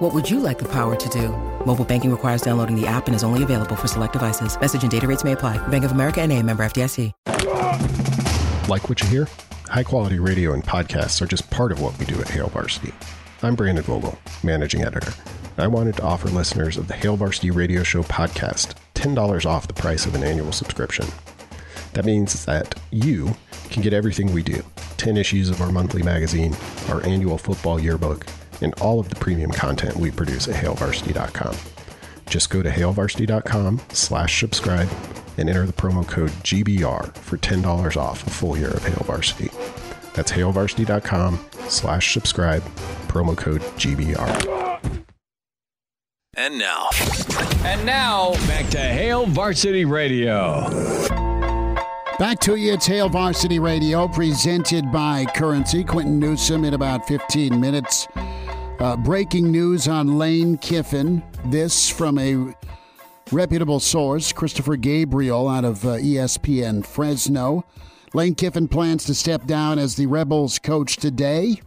What would you like the power to do? Mobile banking requires downloading the app and is only available for select devices. Message and data rates may apply. Bank of America and a member FDIC. Like what you hear? High quality radio and podcasts are just part of what we do at Hail Varsity. I'm Brandon Vogel, managing editor. I wanted to offer listeners of the Hail Varsity Radio Show podcast $10 off the price of an annual subscription. That means that you can get everything we do 10 issues of our monthly magazine, our annual football yearbook, and all of the premium content we produce at hailvarsity.com. Just go to hailvarsity.com slash subscribe and enter the promo code GBR for $10 off a full year of Hail Varsity. That's hailvarsity.com slash subscribe, promo code GBR. And now, And now, back to Hail Varsity Radio. Back to you. It's Hail Varsity Radio, presented by Currency. Quinton Newsome in about 15 minutes. Uh, breaking news on Lane Kiffin. This from a reputable source, Christopher Gabriel out of uh, ESPN Fresno. Lane Kiffin plans to step down as the Rebels coach today.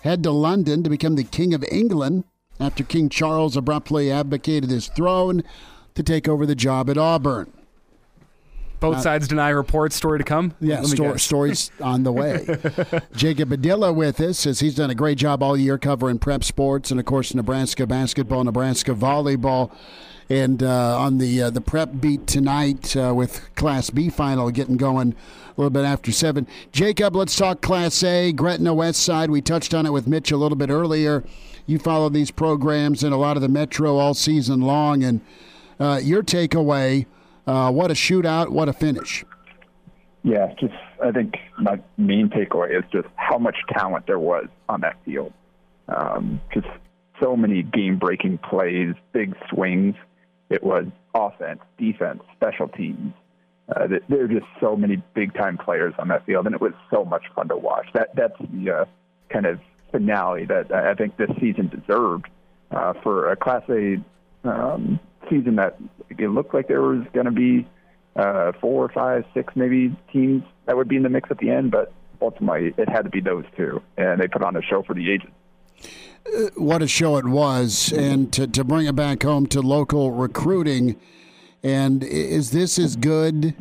Head to London to become the King of England after King Charles abruptly abdicated his throne to take over the job at Auburn. Both sides deny reports. Story to come. Yeah, sto- stories on the way. Jacob Padilla with us as he's done a great job all year covering prep sports and of course Nebraska basketball, Nebraska volleyball, and uh, on the uh, the prep beat tonight uh, with Class B final getting going a little bit after seven. Jacob, let's talk Class A, Gretna West Side. We touched on it with Mitch a little bit earlier. You follow these programs and a lot of the Metro all season long, and uh, your takeaway. Uh, what a shootout! What a finish! Yeah, just I think my main takeaway is just how much talent there was on that field. Um, just so many game-breaking plays, big swings. It was offense, defense, special teams. Uh, there are just so many big-time players on that field, and it was so much fun to watch. That that's the uh, kind of finale that I think this season deserved uh, for a Class A um, season that it looked like there was going to be uh, four, five, six, maybe teams that would be in the mix at the end, but ultimately it had to be those two, and they put on a show for the ages. what a show it was, and to, to bring it back home to local recruiting. And is this as good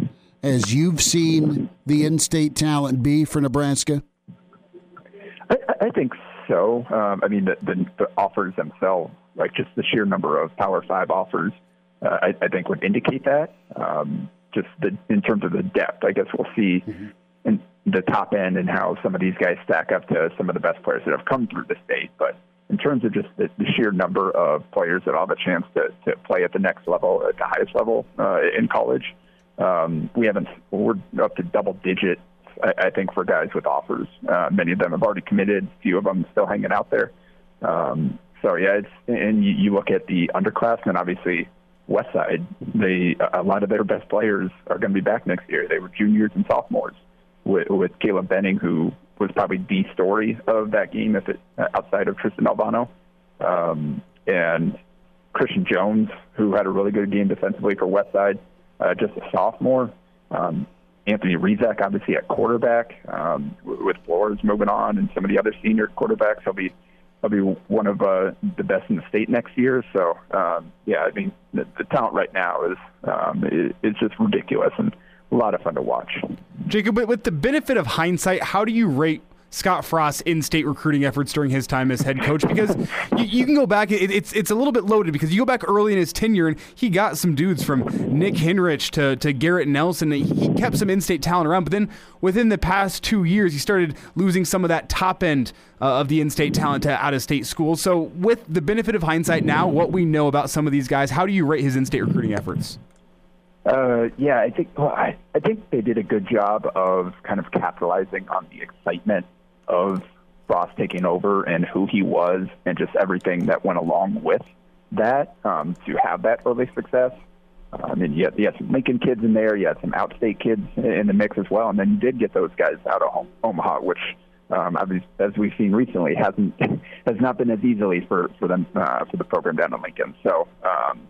as you've seen the in-state talent be for Nebraska? I, think so. Um, I mean, the, the, the offers themselves, like just the sheer number of Power Five offers, uh, I, I think would indicate that. Um, just the, in terms of the depth, I guess we'll see in the top end and how some of these guys stack up to some of the best players that have come through the state. But in terms of just the, the sheer number of players that all have a chance to, to play at the next level, at the highest level uh, in college, um, we haven't. We're up to double digit I, I think for guys with offers. Uh, many of them have already committed. A few of them still hanging out there. Um, so yeah, it's and you, you look at the underclassmen. Obviously, West Side. They a lot of their best players are going to be back next year. They were juniors and sophomores. With, with Caleb Benning, who was probably the story of that game, if it outside of Tristan Alvano, um, and Christian Jones, who had a really good game defensively for West Side, uh, just a sophomore. Um, Anthony Rezac, obviously at quarterback, um, with Flores moving on, and some of the other senior quarterbacks. He'll be he'll be one of uh, the best in the state next year. So um, yeah, I mean the, the talent right now is um, it, it's just ridiculous and a lot of fun to watch. Jacob, with the benefit of hindsight, how do you rate Scott Frost's in-state recruiting efforts during his time as head coach? Because you, you can go back; it, it's it's a little bit loaded because you go back early in his tenure, and he got some dudes from Nick Henrich to to Garrett Nelson. He kept some in-state talent around, but then within the past two years, he started losing some of that top end uh, of the in-state talent to out-of-state schools. So, with the benefit of hindsight now, what we know about some of these guys, how do you rate his in-state recruiting efforts? Uh, yeah, I think well, I, I think they did a good job of kind of capitalizing on the excitement of Frost taking over and who he was and just everything that went along with that um, to have that early success. I mean, you had, you had some Lincoln kids in there, you had some outstate kids in the mix as well, and then you did get those guys out of Omaha, which, um, as we've seen recently, hasn't has not been as easily for for them uh, for the program down in Lincoln. So um,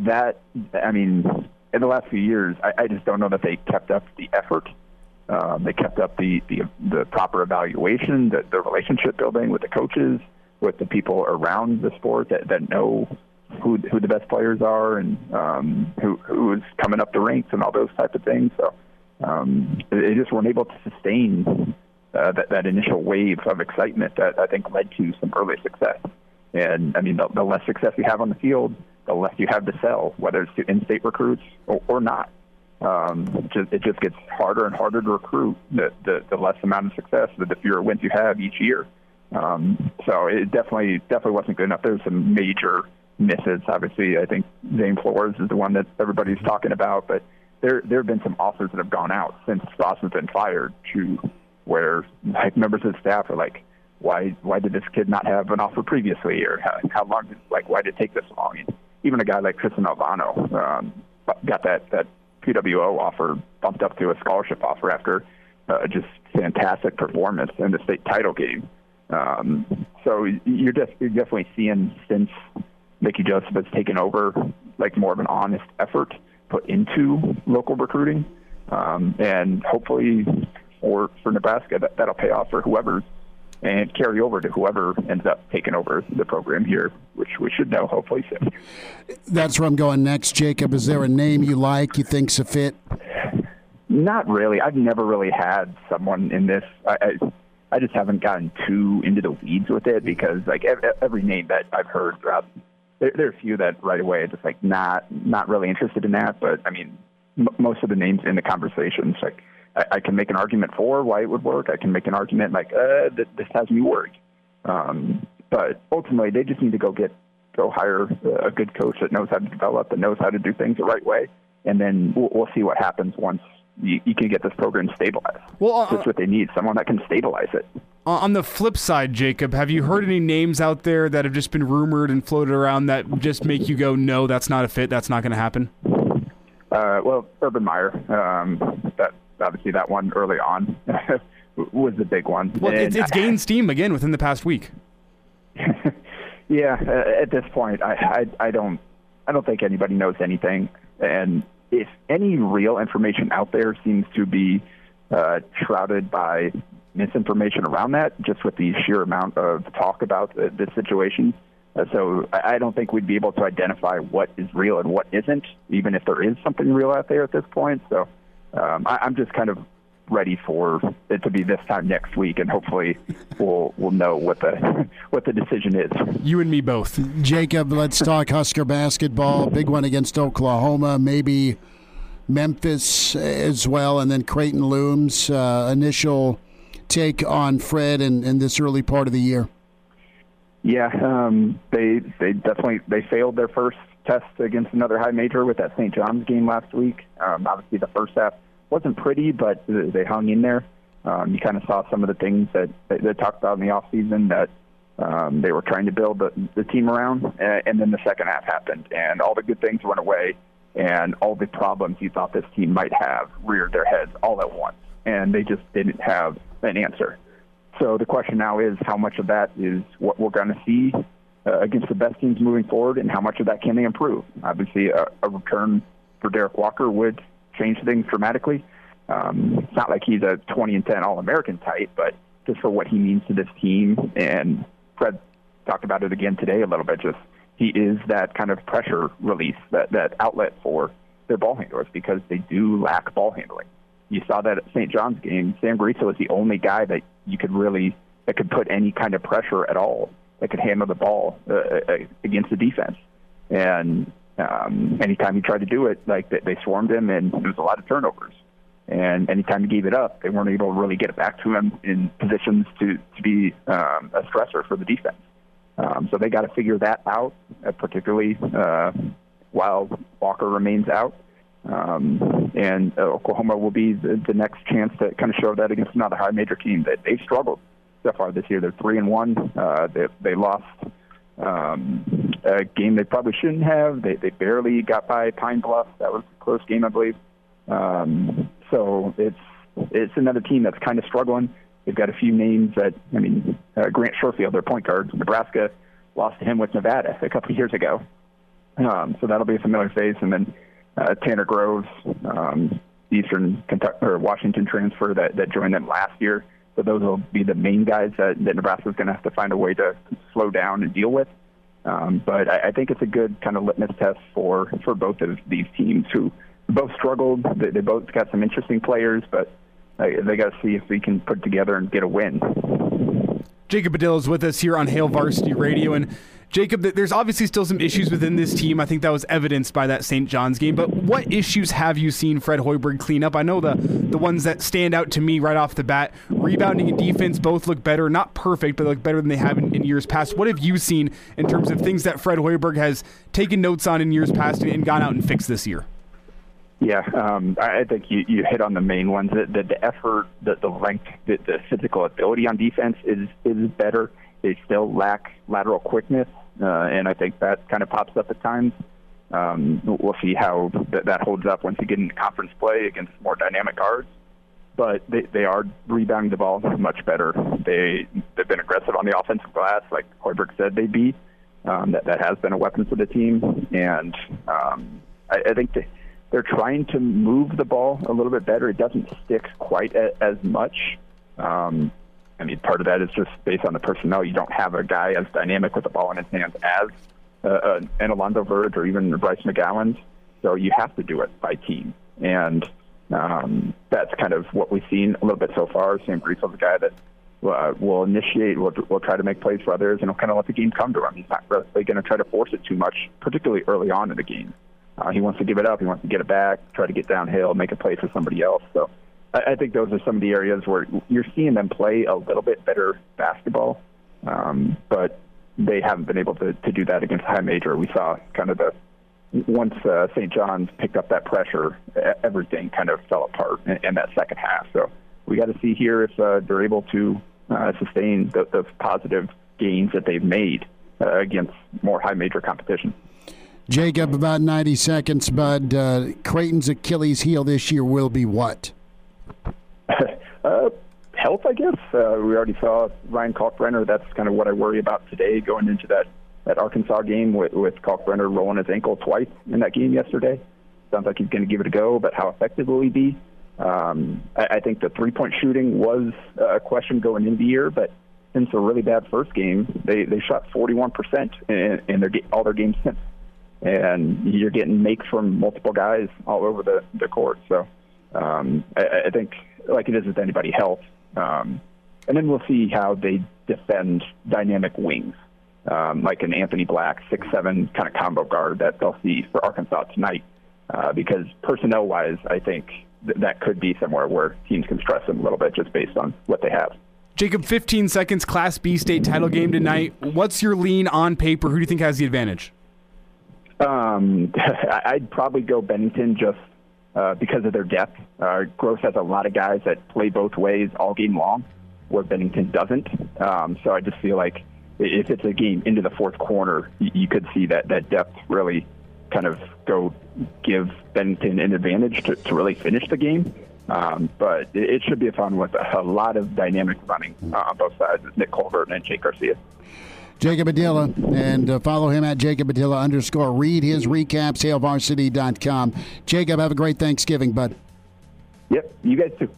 that, I mean, in the last few years, I, I just don't know that they kept up the effort. Um, they kept up the, the the proper evaluation, the, the relationship building with the coaches, with the people around the sport that, that know who who the best players are and um, who who is coming up the ranks and all those type of things. So um, they just weren't able to sustain uh, that that initial wave of excitement that I think led to some early success. And I mean, the, the less success you have on the field, the less you have to sell, whether it's to in-state recruits or, or not. Um, just, it just gets harder and harder to recruit. The, the, the less amount of success, the, the fewer wins you have each year. Um, so it definitely definitely wasn't good enough. There There's some major misses. Obviously, I think Zane Flores is the one that everybody's talking about, but there there have been some offers that have gone out since Frost has been fired to where like members of staff are like, why why did this kid not have an offer previously, or how, how long did like why did it take this long? And even a guy like Tristan Alvano um, got that that PWO offer bumped up to a scholarship offer after uh, just fantastic performance in the state title game. Um, so you're just you're definitely seeing since Mickey Joseph has taken over like more of an honest effort put into local recruiting, um, and hopefully or for Nebraska that that'll pay off for whoever's and carry over to whoever ends up taking over the program here, which we should know hopefully soon. That's where I'm going next, Jacob. Is there a name you like, you think's a fit? Not really. I've never really had someone in this. I, I, I just haven't gotten too into the weeds with it because like every name that I've heard throughout, there, there are a few that right away just like not not really interested in that. But I mean, m- most of the names in the conversations like I, I can make an argument for why it would work. I can make an argument like, uh, th- this has me worried. Um, but ultimately, they just need to go get go hire a good coach that knows how to develop and knows how to do things the right way, and then we'll, we'll see what happens once you, you, can get this program stabilized. Well, uh, that's what they need: someone that can stabilize it. On the flip side, Jacob, have you heard any names out there that have just been rumored and floated around that just make you go, "No, that's not a fit. That's not going to happen." Uh, well, Urban Meyer, um, that obviously that one early on was the big one. Well, it's, it's gained steam again within the past week. yeah, uh, at this point, I, I I don't I don't think anybody knows anything, and if any real information out there seems to be uh, shrouded by misinformation around that, just with the sheer amount of talk about the, the situation. Uh, so I, I don't think we'd be able to identify what is real and what isn't, even if there is something real out there at this point. So um, I, I'm just kind of ready for it to be this time next week, and hopefully we'll we'll know what the what the decision is. You and me both, Jacob. Let's talk Husker basketball. Big one against Oklahoma, maybe Memphis as well, and then Creighton looms. Uh, initial take on Fred and, and this early part of the year. Yeah, um, they they definitely they failed their first test against another high major with that St. John's game last week. Um, obviously, the first half wasn't pretty, but they hung in there. Um, you kind of saw some of the things that they, they talked about in the off season that um, they were trying to build the, the team around, and, and then the second half happened, and all the good things went away, and all the problems you thought this team might have reared their heads all at once, and they just didn't have an answer. So the question now is how much of that is what we're going to see uh, against the best teams moving forward, and how much of that can they improve? Obviously, a, a return for Derrick Walker would change things dramatically. Um, it's not like he's a 20 and 10 All American type, but just for what he means to this team. And Fred talked about it again today a little bit. Just he is that kind of pressure release, that that outlet for their ball handlers because they do lack ball handling. You saw that at St. John's game. Sam Griesel was the only guy that you could really that could put any kind of pressure at all that could handle the ball uh, uh, against the defense. And um, anytime he tried to do it, like they, they swarmed him, and there was a lot of turnovers. And anytime he gave it up, they weren't able to really get it back to him in positions to to be um, a stressor for the defense. Um, so they got to figure that out, uh, particularly uh, while Walker remains out. Um, and uh, Oklahoma will be the, the next chance to kind of show that against another high major team that they've struggled so far this year. They're three and one. Uh, they they lost um, a game they probably shouldn't have. They they barely got by Pine Bluff. That was a close game, I believe. Um, so it's it's another team that's kind of struggling. They've got a few names that I mean, uh, Grant Sherfield, their point guard, Nebraska lost to him with Nevada a couple of years ago. Um, so that'll be a familiar face, and then uh, Tanner Groves, um, Eastern Kentucky or Washington transfer that that joined them last year. So those will be the main guys that, that Nebraska's going to have to find a way to slow down and deal with. Um, but I, I think it's a good kind of litmus test for for both of these teams who both struggled. They, they both got some interesting players, but uh, they got to see if we can put together and get a win. Jacob Padilla is with us here on Hail Varsity Radio. And Jacob, there's obviously still some issues within this team. I think that was evidenced by that St. John's game. But what issues have you seen Fred Hoiberg clean up? I know the the ones that stand out to me right off the bat, rebounding and defense both look better. Not perfect, but look better than they have in, in years past. What have you seen in terms of things that Fred Hoiberg has taken notes on in years past and, and gone out and fixed this year? Yeah, um, I think you, you hit on the main ones. The, the, the effort, the, the length, the, the physical ability on defense is is better. They still lack lateral quickness, uh, and I think that kind of pops up at times. Um, we'll see how th- that holds up once you get into conference play against more dynamic guards. But they, they are rebounding the ball much better. They they've been aggressive on the offensive glass, like Hoiberg said they'd be. Um, that that has been a weapon for the team, and um, I, I think they they're trying to move the ball a little bit better. It doesn't stick quite a, as much. Um, I mean, part of that is just based on the personnel. You don't have a guy as dynamic with the ball in his hands as uh, an Alonzo Verge or even Bryce McGowens. So you have to do it by team. And um, that's kind of what we've seen a little bit so far. Sam Griesel's a guy that uh, will initiate, will, will try to make plays for others, and will kind of let the game come to him. He's not really going to try to force it too much, particularly early on in the game. Uh, he wants to give it up. He wants to get it back, try to get downhill, make a play for somebody else. So I, think those are some of the areas where you're seeing them play a little bit better basketball, um, but they haven't been able to, to do that against high major. We saw kind of the once uh, St. John's picked up that pressure, everything kind of fell apart in, in that second half. So we got to see here if uh, they're able to uh, sustain the, the positive gains that they've made uh, against more high major competition. Jacob, about 90 seconds, bud. Uh, Creighton's Achilles heel this year will be what? Uh, health, I guess. Uh, we already saw Ryan Kalkbrenner. That's kind of what I worry about today going into that, that Arkansas game with, with Kalkbrenner rolling his ankle twice in that game yesterday. Sounds like he's going to give it a go, but how effective will he be? Um, I, I think the three point shooting was a question going into the year, but since a really bad first game, they, they shot 41% in, in their, all their games since and you're getting makes from multiple guys all over the, the court. So um, I, I think, like it is with anybody, health. Um, and then we'll see how they defend dynamic wings, um, like an Anthony Black, six seven kind of combo guard that they'll see for Arkansas tonight. Uh, because personnel wise, I think th- that could be somewhere where teams can stress them a little bit just based on what they have. Jacob, 15 seconds, Class B state title game tonight. What's your lean on paper? Who do you think has the advantage? Um, I'd probably go Bennington just uh, because of their depth. Uh, Gross has a lot of guys that play both ways all game long, where Bennington doesn't. Um, so I just feel like if it's a game into the fourth quarter, you, you could see that that depth really kind of go give Bennington an advantage to, to really finish the game. Um, but it, it should be a fun with a, a lot of dynamic running uh, on both sides. Nick Colbert and Jake Garcia. Jacob Padilla, and uh, follow him at Jacob Padilla underscore. Read his recaps, hailvarsity.com. Jacob, have a great Thanksgiving, bud. Yep, you guys too.